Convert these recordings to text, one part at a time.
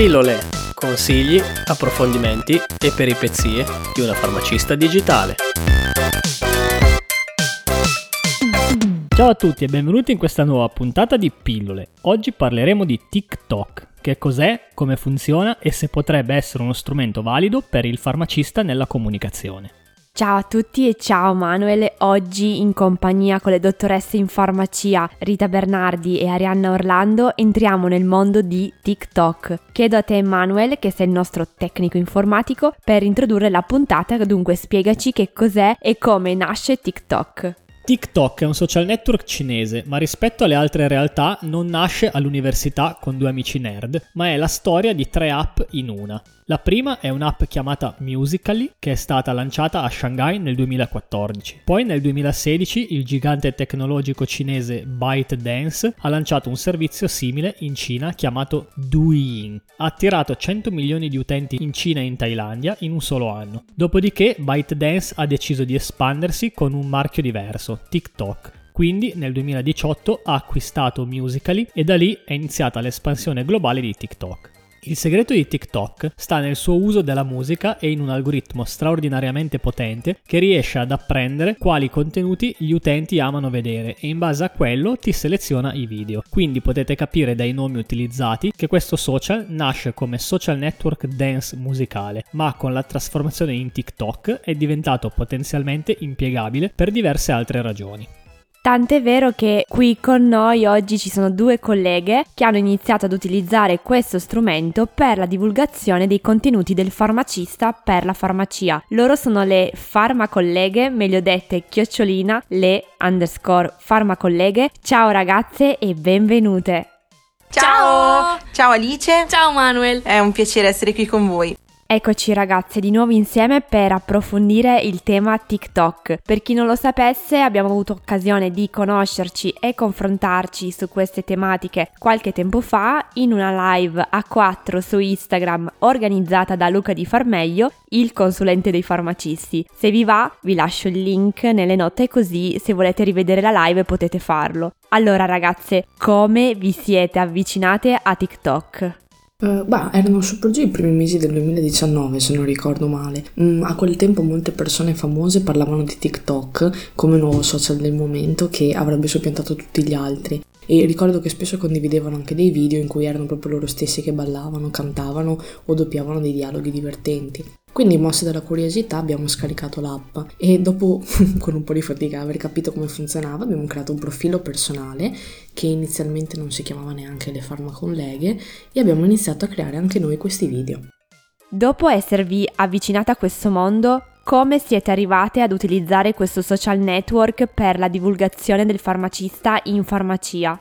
Pillole, consigli, approfondimenti e peripezie di una farmacista digitale. Ciao a tutti e benvenuti in questa nuova puntata di Pillole. Oggi parleremo di TikTok. Che cos'è, come funziona e se potrebbe essere uno strumento valido per il farmacista nella comunicazione. Ciao a tutti e ciao Manuel, oggi in compagnia con le dottoresse in farmacia Rita Bernardi e Arianna Orlando entriamo nel mondo di TikTok. Chiedo a te Manuel, che sei il nostro tecnico informatico, per introdurre la puntata, dunque spiegaci che cos'è e come nasce TikTok. TikTok è un social network cinese, ma rispetto alle altre realtà non nasce all'università con due amici nerd, ma è la storia di tre app in una. La prima è un'app chiamata Musical.ly che è stata lanciata a Shanghai nel 2014. Poi nel 2016 il gigante tecnologico cinese ByteDance ha lanciato un servizio simile in Cina chiamato Douyin. Ha attirato 100 milioni di utenti in Cina e in Thailandia in un solo anno. Dopodiché ByteDance ha deciso di espandersi con un marchio diverso, TikTok. Quindi nel 2018 ha acquistato Musical.ly e da lì è iniziata l'espansione globale di TikTok. Il segreto di TikTok sta nel suo uso della musica e in un algoritmo straordinariamente potente che riesce ad apprendere quali contenuti gli utenti amano vedere e in base a quello ti seleziona i video. Quindi potete capire dai nomi utilizzati che questo social nasce come social network dance musicale, ma con la trasformazione in TikTok è diventato potenzialmente impiegabile per diverse altre ragioni. Tant'è vero che qui con noi oggi ci sono due colleghe che hanno iniziato ad utilizzare questo strumento per la divulgazione dei contenuti del farmacista per la farmacia. Loro sono le farmacolleghe, meglio dette chiocciolina, le underscore farmacolleghe. Ciao ragazze e benvenute! Ciao! Ciao Alice! Ciao Manuel! È un piacere essere qui con voi. Eccoci ragazze di nuovo insieme per approfondire il tema TikTok. Per chi non lo sapesse abbiamo avuto occasione di conoscerci e confrontarci su queste tematiche qualche tempo fa in una live a 4 su Instagram organizzata da Luca di Farmeglio, il consulente dei farmacisti. Se vi va vi lascio il link nelle note così se volete rivedere la live potete farlo. Allora ragazze, come vi siete avvicinate a TikTok? Uh, bah, erano super giù i primi mesi del 2019, se non ricordo male. Mm, a quel tempo molte persone famose parlavano di TikTok come nuovo social del momento che avrebbe soppiantato tutti gli altri. E ricordo che spesso condividevano anche dei video in cui erano proprio loro stessi che ballavano, cantavano o doppiavano dei dialoghi divertenti. Quindi, mossi dalla curiosità, abbiamo scaricato l'app e dopo, con un po' di fatica, aver capito come funzionava, abbiamo creato un profilo personale che inizialmente non si chiamava neanche Le Farmacolleghe e abbiamo iniziato a creare anche noi questi video. Dopo esservi avvicinata a questo mondo, come siete arrivate ad utilizzare questo social network per la divulgazione del farmacista in farmacia?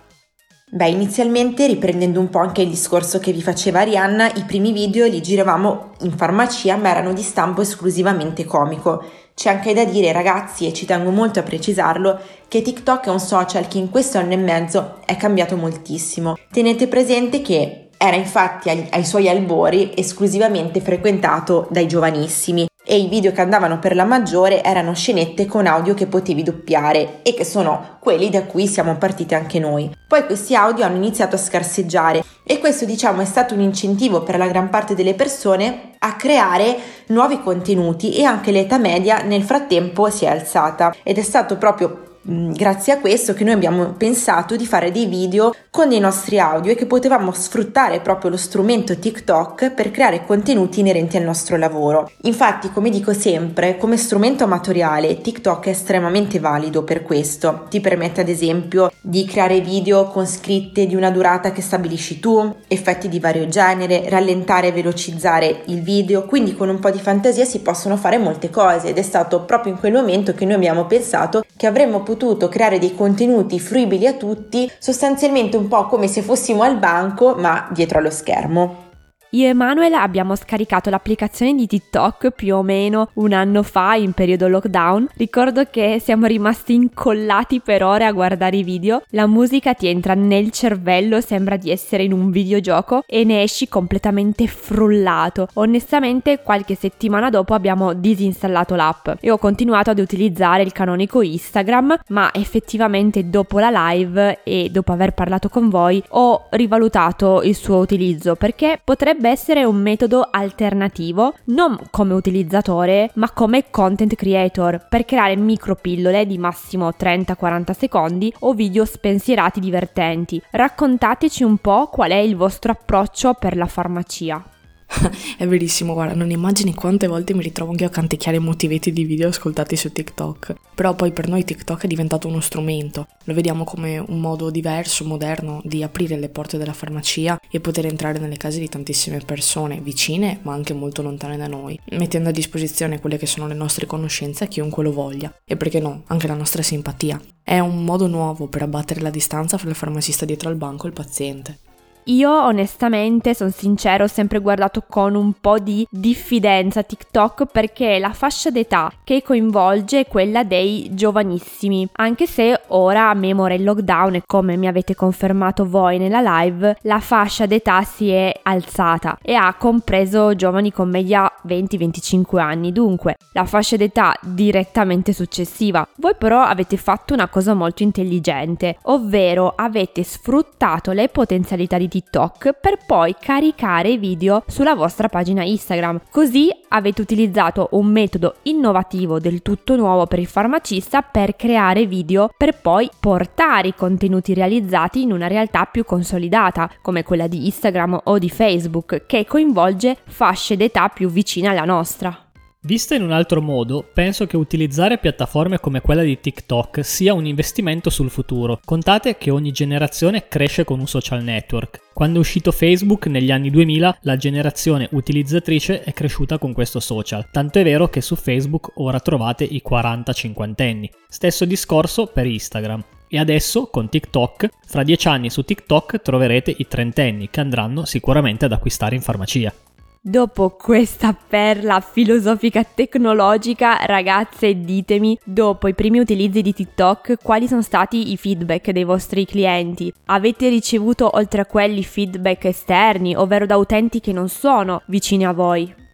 Beh, inizialmente, riprendendo un po' anche il discorso che vi faceva Arianna, i primi video li giravamo in farmacia ma erano di stampo esclusivamente comico. C'è anche da dire, ragazzi, e ci tengo molto a precisarlo, che TikTok è un social che in questo anno e mezzo è cambiato moltissimo. Tenete presente che era infatti ai, ai suoi albori esclusivamente frequentato dai giovanissimi e i video che andavano per la maggiore erano scenette con audio che potevi doppiare e che sono quelli da cui siamo partiti anche noi. Poi questi audio hanno iniziato a scarseggiare e questo diciamo è stato un incentivo per la gran parte delle persone a creare nuovi contenuti e anche l'età media nel frattempo si è alzata ed è stato proprio grazie a questo che noi abbiamo pensato di fare dei video con dei nostri audio e che potevamo sfruttare proprio lo strumento TikTok per creare contenuti inerenti al nostro lavoro. Infatti, come dico sempre, come strumento amatoriale TikTok è estremamente valido per questo. Ti permette ad esempio di creare video con scritte di una durata che stabilisci tu, effetti di vario genere, rallentare e velocizzare il video, quindi con un po' di fantasia si possono fare molte cose ed è stato proprio in quel momento che noi abbiamo pensato che avremmo potuto creare dei contenuti fruibili a tutti, sostanzialmente un po' come se fossimo al banco ma dietro allo schermo. Io e Manuel abbiamo scaricato l'applicazione di TikTok più o meno un anno fa in periodo lockdown. Ricordo che siamo rimasti incollati per ore a guardare i video. La musica ti entra nel cervello, sembra di essere in un videogioco e ne esci completamente frullato. Onestamente qualche settimana dopo abbiamo disinstallato l'app e ho continuato ad utilizzare il canonico Instagram, ma effettivamente dopo la live e dopo aver parlato con voi ho rivalutato il suo utilizzo perché potrebbe potrebbe essere un metodo alternativo non come utilizzatore ma come content creator per creare micropillole di massimo 30-40 secondi o video spensierati divertenti. Raccontateci un po' qual è il vostro approccio per la farmacia. è verissimo, guarda, non immagini quante volte mi ritrovo anche a canticchiare motivetti di video ascoltati su TikTok. Però poi per noi TikTok è diventato uno strumento, lo vediamo come un modo diverso, moderno di aprire le porte della farmacia e poter entrare nelle case di tantissime persone, vicine ma anche molto lontane da noi, mettendo a disposizione quelle che sono le nostre conoscenze a chiunque lo voglia e perché no, anche la nostra simpatia. È un modo nuovo per abbattere la distanza fra il farmacista dietro al banco e il paziente. Io onestamente, sono sincero, ho sempre guardato con un po' di diffidenza TikTok perché la fascia d'età che coinvolge è quella dei giovanissimi, anche se ora a memoria il lockdown e come mi avete confermato voi nella live, la fascia d'età si è alzata e ha compreso giovani con media 20-25 anni, dunque la fascia d'età direttamente successiva. Voi però avete fatto una cosa molto intelligente, ovvero avete sfruttato le potenzialità di TikTok per poi caricare video sulla vostra pagina Instagram. Così avete utilizzato un metodo innovativo del tutto nuovo per il farmacista per creare video per poi portare i contenuti realizzati in una realtà più consolidata come quella di Instagram o di Facebook che coinvolge fasce d'età più vicine alla nostra. Vista in un altro modo, penso che utilizzare piattaforme come quella di TikTok sia un investimento sul futuro. Contate che ogni generazione cresce con un social network. Quando è uscito Facebook negli anni 2000, la generazione utilizzatrice è cresciuta con questo social, tanto è vero che su Facebook ora trovate i 40-50 anni. Stesso discorso per Instagram. E adesso, con TikTok, fra 10 anni su TikTok troverete i trentenni che andranno sicuramente ad acquistare in farmacia. Dopo questa perla filosofica tecnologica, ragazze, ditemi, dopo i primi utilizzi di TikTok, quali sono stati i feedback dei vostri clienti? Avete ricevuto oltre a quelli feedback esterni, ovvero da utenti che non sono vicini a voi?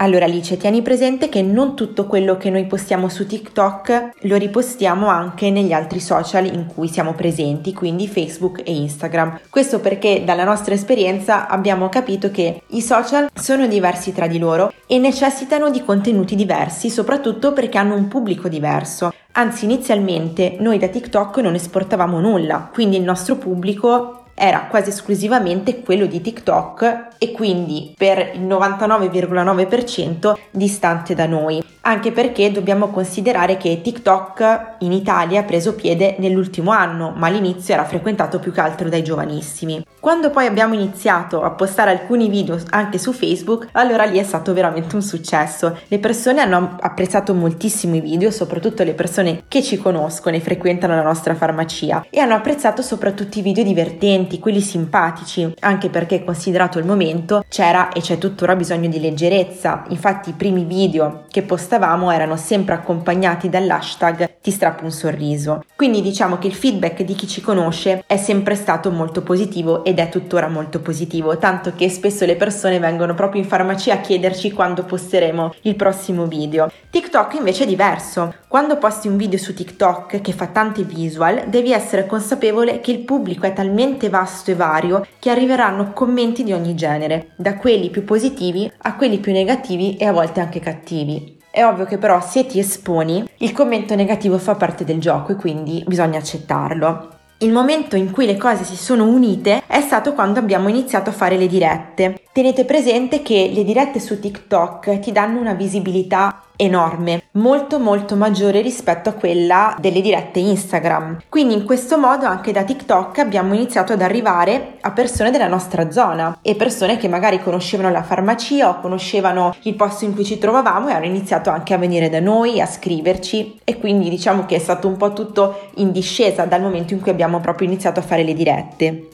Allora Alice, tieni presente che non tutto quello che noi postiamo su TikTok lo ripostiamo anche negli altri social in cui siamo presenti, quindi Facebook e Instagram. Questo perché dalla nostra esperienza abbiamo capito che i social sono diversi tra di loro e necessitano di contenuti diversi, soprattutto perché hanno un pubblico diverso. Anzi, inizialmente noi da TikTok non esportavamo nulla, quindi il nostro pubblico era quasi esclusivamente quello di TikTok e quindi per il 99,9% distante da noi, anche perché dobbiamo considerare che TikTok in Italia ha preso piede nell'ultimo anno, ma all'inizio era frequentato più che altro dai giovanissimi. Quando poi abbiamo iniziato a postare alcuni video anche su Facebook, allora lì è stato veramente un successo. Le persone hanno apprezzato moltissimo i video, soprattutto le persone che ci conoscono e frequentano la nostra farmacia e hanno apprezzato soprattutto i video divertenti, quelli simpatici, anche perché considerato il momento c'era e c'è tuttora bisogno di leggerezza. Infatti i primi video che postavamo erano sempre accompagnati dall'hashtag ti strappo un sorriso. Quindi diciamo che il feedback di chi ci conosce è sempre stato molto positivo ed è tuttora molto positivo, tanto che spesso le persone vengono proprio in farmacia a chiederci quando posteremo il prossimo video. TikTok invece è diverso. Quando posti un video su TikTok che fa tanti visual, devi essere consapevole che il pubblico è talmente vasto e vario che arriveranno commenti di ogni genere, da quelli più positivi a quelli più negativi e a volte anche cattivi. È ovvio che però se ti esponi, il commento negativo fa parte del gioco e quindi bisogna accettarlo. Il momento in cui le cose si sono unite è stato quando abbiamo iniziato a fare le dirette. Tenete presente che le dirette su TikTok ti danno una visibilità enorme, molto molto maggiore rispetto a quella delle dirette Instagram. Quindi in questo modo anche da TikTok abbiamo iniziato ad arrivare a persone della nostra zona e persone che magari conoscevano la farmacia o conoscevano il posto in cui ci trovavamo e hanno iniziato anche a venire da noi, a scriverci e quindi diciamo che è stato un po' tutto in discesa dal momento in cui abbiamo proprio iniziato a fare le dirette.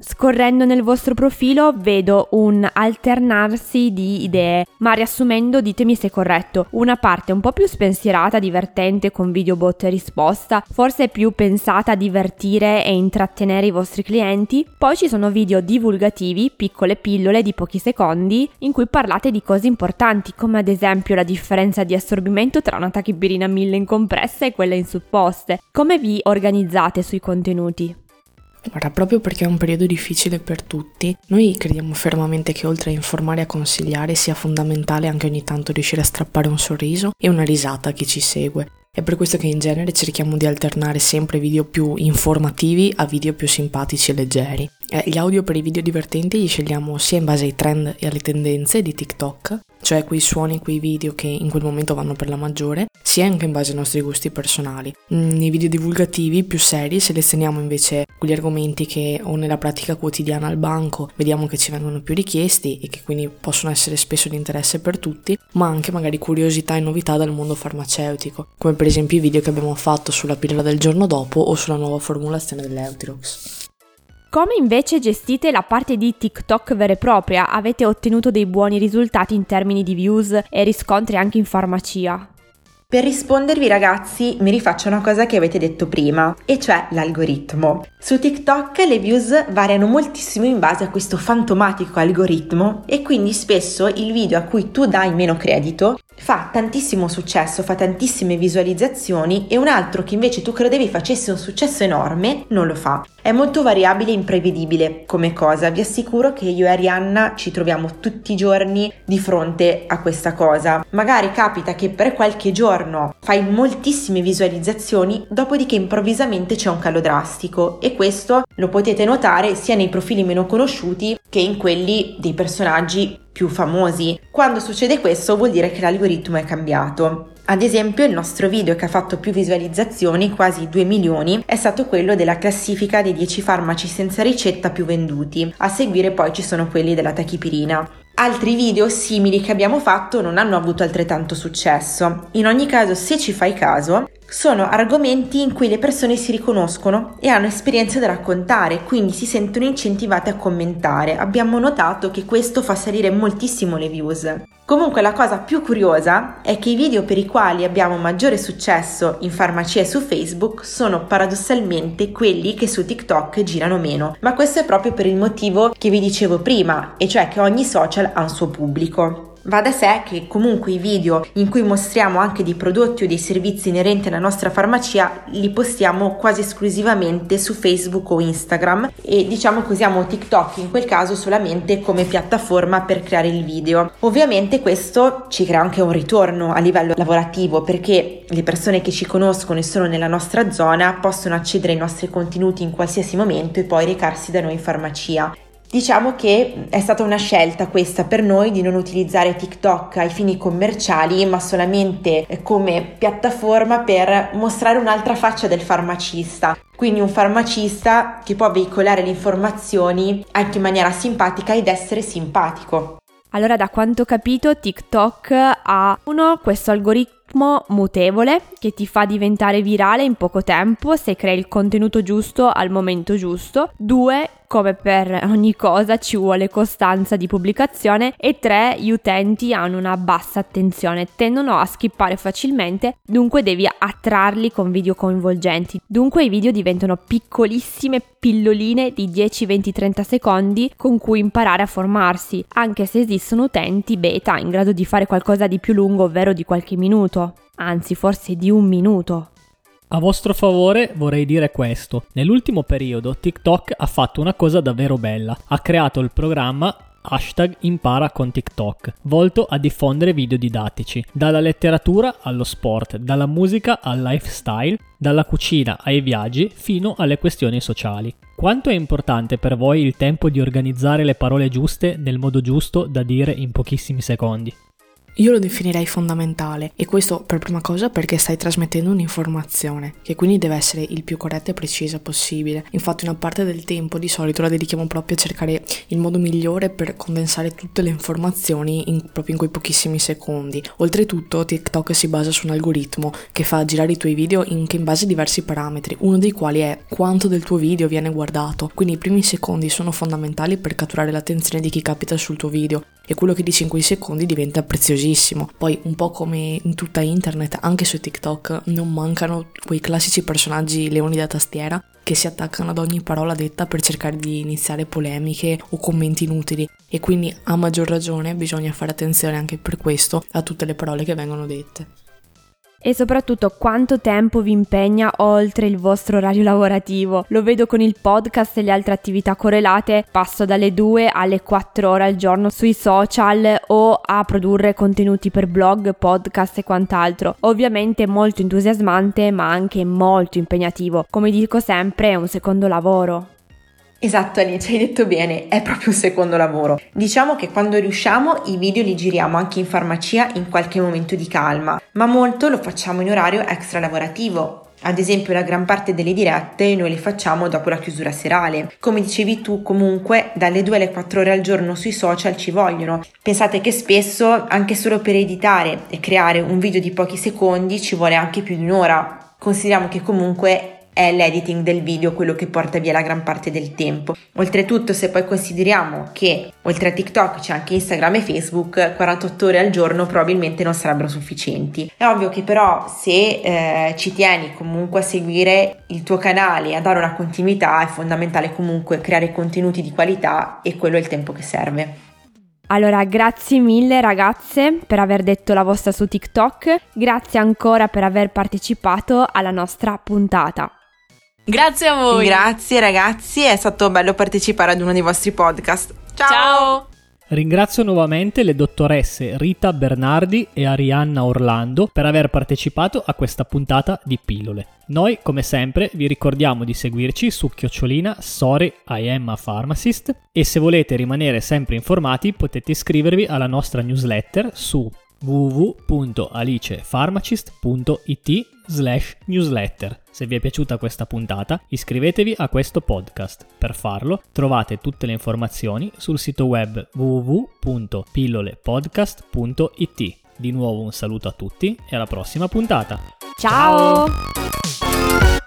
Scorrendo nel vostro profilo vedo un alternarsi di idee, ma riassumendo ditemi se è corretto. Una parte un po' più spensierata, divertente con video bot e risposta, forse più pensata a divertire e intrattenere i vostri clienti. Poi ci sono video divulgativi, piccole pillole di pochi secondi, in cui parlate di cose importanti, come ad esempio la differenza di assorbimento tra una tachipirina 1000 in compressa e quella in supposte. Come vi organizzate sui contenuti? Guarda, proprio perché è un periodo difficile per tutti, noi crediamo fermamente che oltre a informare e a consigliare sia fondamentale anche ogni tanto riuscire a strappare un sorriso e una risata a chi ci segue. È per questo che in genere cerchiamo di alternare sempre video più informativi a video più simpatici e leggeri. Eh, gli audio per i video divertenti li scegliamo sia in base ai trend e alle tendenze di TikTok, cioè quei suoni, quei video che in quel momento vanno per la maggiore, sia anche in base ai nostri gusti personali. Mm, nei video divulgativi più seri selezioniamo invece quegli argomenti che o nella pratica quotidiana al banco vediamo che ci vengono più richiesti e che quindi possono essere spesso di interesse per tutti, ma anche magari curiosità e novità dal mondo farmaceutico, come per esempio i video che abbiamo fatto sulla pillola del giorno dopo o sulla nuova formulazione dell'Eutirox. Come invece gestite la parte di TikTok vera e propria? Avete ottenuto dei buoni risultati in termini di views e riscontri anche in farmacia? Per rispondervi ragazzi mi rifaccio una cosa che avete detto prima, e cioè l'algoritmo. Su TikTok le views variano moltissimo in base a questo fantomatico algoritmo e quindi spesso il video a cui tu dai meno credito fa tantissimo successo, fa tantissime visualizzazioni e un altro che invece tu credevi facesse un successo enorme non lo fa. È molto variabile e imprevedibile come cosa, vi assicuro che io e Arianna ci troviamo tutti i giorni di fronte a questa cosa. Magari capita che per qualche giorno fai moltissime visualizzazioni, dopodiché improvvisamente c'è un calo drastico e questo lo potete notare sia nei profili meno conosciuti che in quelli dei personaggi più famosi. Quando succede questo vuol dire che l'algoritmo è cambiato. Ad esempio il nostro video che ha fatto più visualizzazioni, quasi 2 milioni, è stato quello della classifica dei 10 farmaci senza ricetta più venduti. A seguire poi ci sono quelli della tachipirina. Altri video simili che abbiamo fatto non hanno avuto altrettanto successo. In ogni caso, se ci fai caso, sono argomenti in cui le persone si riconoscono e hanno esperienze da raccontare, quindi si sentono incentivate a commentare. Abbiamo notato che questo fa salire moltissimo le views. Comunque la cosa più curiosa è che i video per i quali abbiamo maggiore successo in farmacia e su Facebook sono paradossalmente quelli che su TikTok girano meno, ma questo è proprio per il motivo che vi dicevo prima, e cioè che ogni social ha un suo pubblico. Va da sé che comunque i video in cui mostriamo anche dei prodotti o dei servizi inerenti alla nostra farmacia li postiamo quasi esclusivamente su Facebook o Instagram e diciamo che usiamo TikTok in quel caso solamente come piattaforma per creare il video. Ovviamente questo ci crea anche un ritorno a livello lavorativo perché le persone che ci conoscono e sono nella nostra zona possono accedere ai nostri contenuti in qualsiasi momento e poi recarsi da noi in farmacia. Diciamo che è stata una scelta questa per noi di non utilizzare TikTok ai fini commerciali, ma solamente come piattaforma per mostrare un'altra faccia del farmacista. Quindi un farmacista che può veicolare le informazioni anche in maniera simpatica ed essere simpatico. Allora, da quanto ho capito, TikTok ha uno questo algoritmo mutevole che ti fa diventare virale in poco tempo se crei il contenuto giusto al momento giusto. Due, come per ogni cosa ci vuole costanza di pubblicazione e tre, gli utenti hanno una bassa attenzione, tendono a skippare facilmente, dunque devi attrarli con video coinvolgenti. Dunque i video diventano piccolissime pilloline di 10, 20, 30 secondi con cui imparare a formarsi, anche se esistono utenti beta in grado di fare qualcosa di più lungo, ovvero di qualche minuto, anzi forse di un minuto. A vostro favore vorrei dire questo. Nell'ultimo periodo TikTok ha fatto una cosa davvero bella. Ha creato il programma hashtag impara con TikTok, volto a diffondere video didattici, dalla letteratura allo sport, dalla musica al lifestyle, dalla cucina ai viaggi fino alle questioni sociali. Quanto è importante per voi il tempo di organizzare le parole giuste nel modo giusto da dire in pochissimi secondi? Io lo definirei fondamentale e questo per prima cosa perché stai trasmettendo un'informazione che quindi deve essere il più corretta e precisa possibile. Infatti una parte del tempo di solito la dedichiamo proprio a cercare il modo migliore per condensare tutte le informazioni in, proprio in quei pochissimi secondi. Oltretutto TikTok si basa su un algoritmo che fa girare i tuoi video anche in base a diversi parametri, uno dei quali è quanto del tuo video viene guardato. Quindi i primi secondi sono fondamentali per catturare l'attenzione di chi capita sul tuo video e quello che dici in quei secondi diventa preziosissimo. Poi un po' come in tutta internet, anche su TikTok, non mancano quei classici personaggi leoni da tastiera che si attaccano ad ogni parola detta per cercare di iniziare polemiche o commenti inutili e quindi a maggior ragione bisogna fare attenzione anche per questo a tutte le parole che vengono dette. E soprattutto quanto tempo vi impegna oltre il vostro orario lavorativo. Lo vedo con il podcast e le altre attività correlate, passo dalle 2 alle 4 ore al giorno sui social o a produrre contenuti per blog, podcast e quant'altro. Ovviamente molto entusiasmante ma anche molto impegnativo. Come dico sempre è un secondo lavoro. Esatto Alice, hai detto bene, è proprio un secondo lavoro. Diciamo che quando riusciamo i video li giriamo anche in farmacia in qualche momento di calma, ma molto lo facciamo in orario extra lavorativo. Ad esempio la gran parte delle dirette noi le facciamo dopo la chiusura serale. Come dicevi tu, comunque dalle 2 alle 4 ore al giorno sui social ci vogliono. Pensate che spesso anche solo per editare e creare un video di pochi secondi ci vuole anche più di un'ora. Consideriamo che comunque è l'editing del video quello che porta via la gran parte del tempo. Oltretutto, se poi consideriamo che oltre a TikTok c'è anche Instagram e Facebook, 48 ore al giorno probabilmente non sarebbero sufficienti. È ovvio che però se eh, ci tieni comunque a seguire il tuo canale e a dare una continuità, è fondamentale comunque creare contenuti di qualità e quello è il tempo che serve. Allora, grazie mille ragazze per aver detto la vostra su TikTok, grazie ancora per aver partecipato alla nostra puntata. Grazie a voi. Grazie ragazzi, è stato bello partecipare ad uno dei vostri podcast. Ciao. Ciao. Ringrazio nuovamente le dottoresse Rita Bernardi e Arianna Orlando per aver partecipato a questa puntata di pillole. Noi, come sempre, vi ricordiamo di seguirci su chiocciolina Sorry I am a pharmacist e se volete rimanere sempre informati potete iscrivervi alla nostra newsletter su www.alicepharmacist.it slash newsletter. Se vi è piaciuta questa puntata, iscrivetevi a questo podcast. Per farlo trovate tutte le informazioni sul sito web www.pillolepodcast.it. Di nuovo un saluto a tutti e alla prossima puntata. Ciao. Ciao.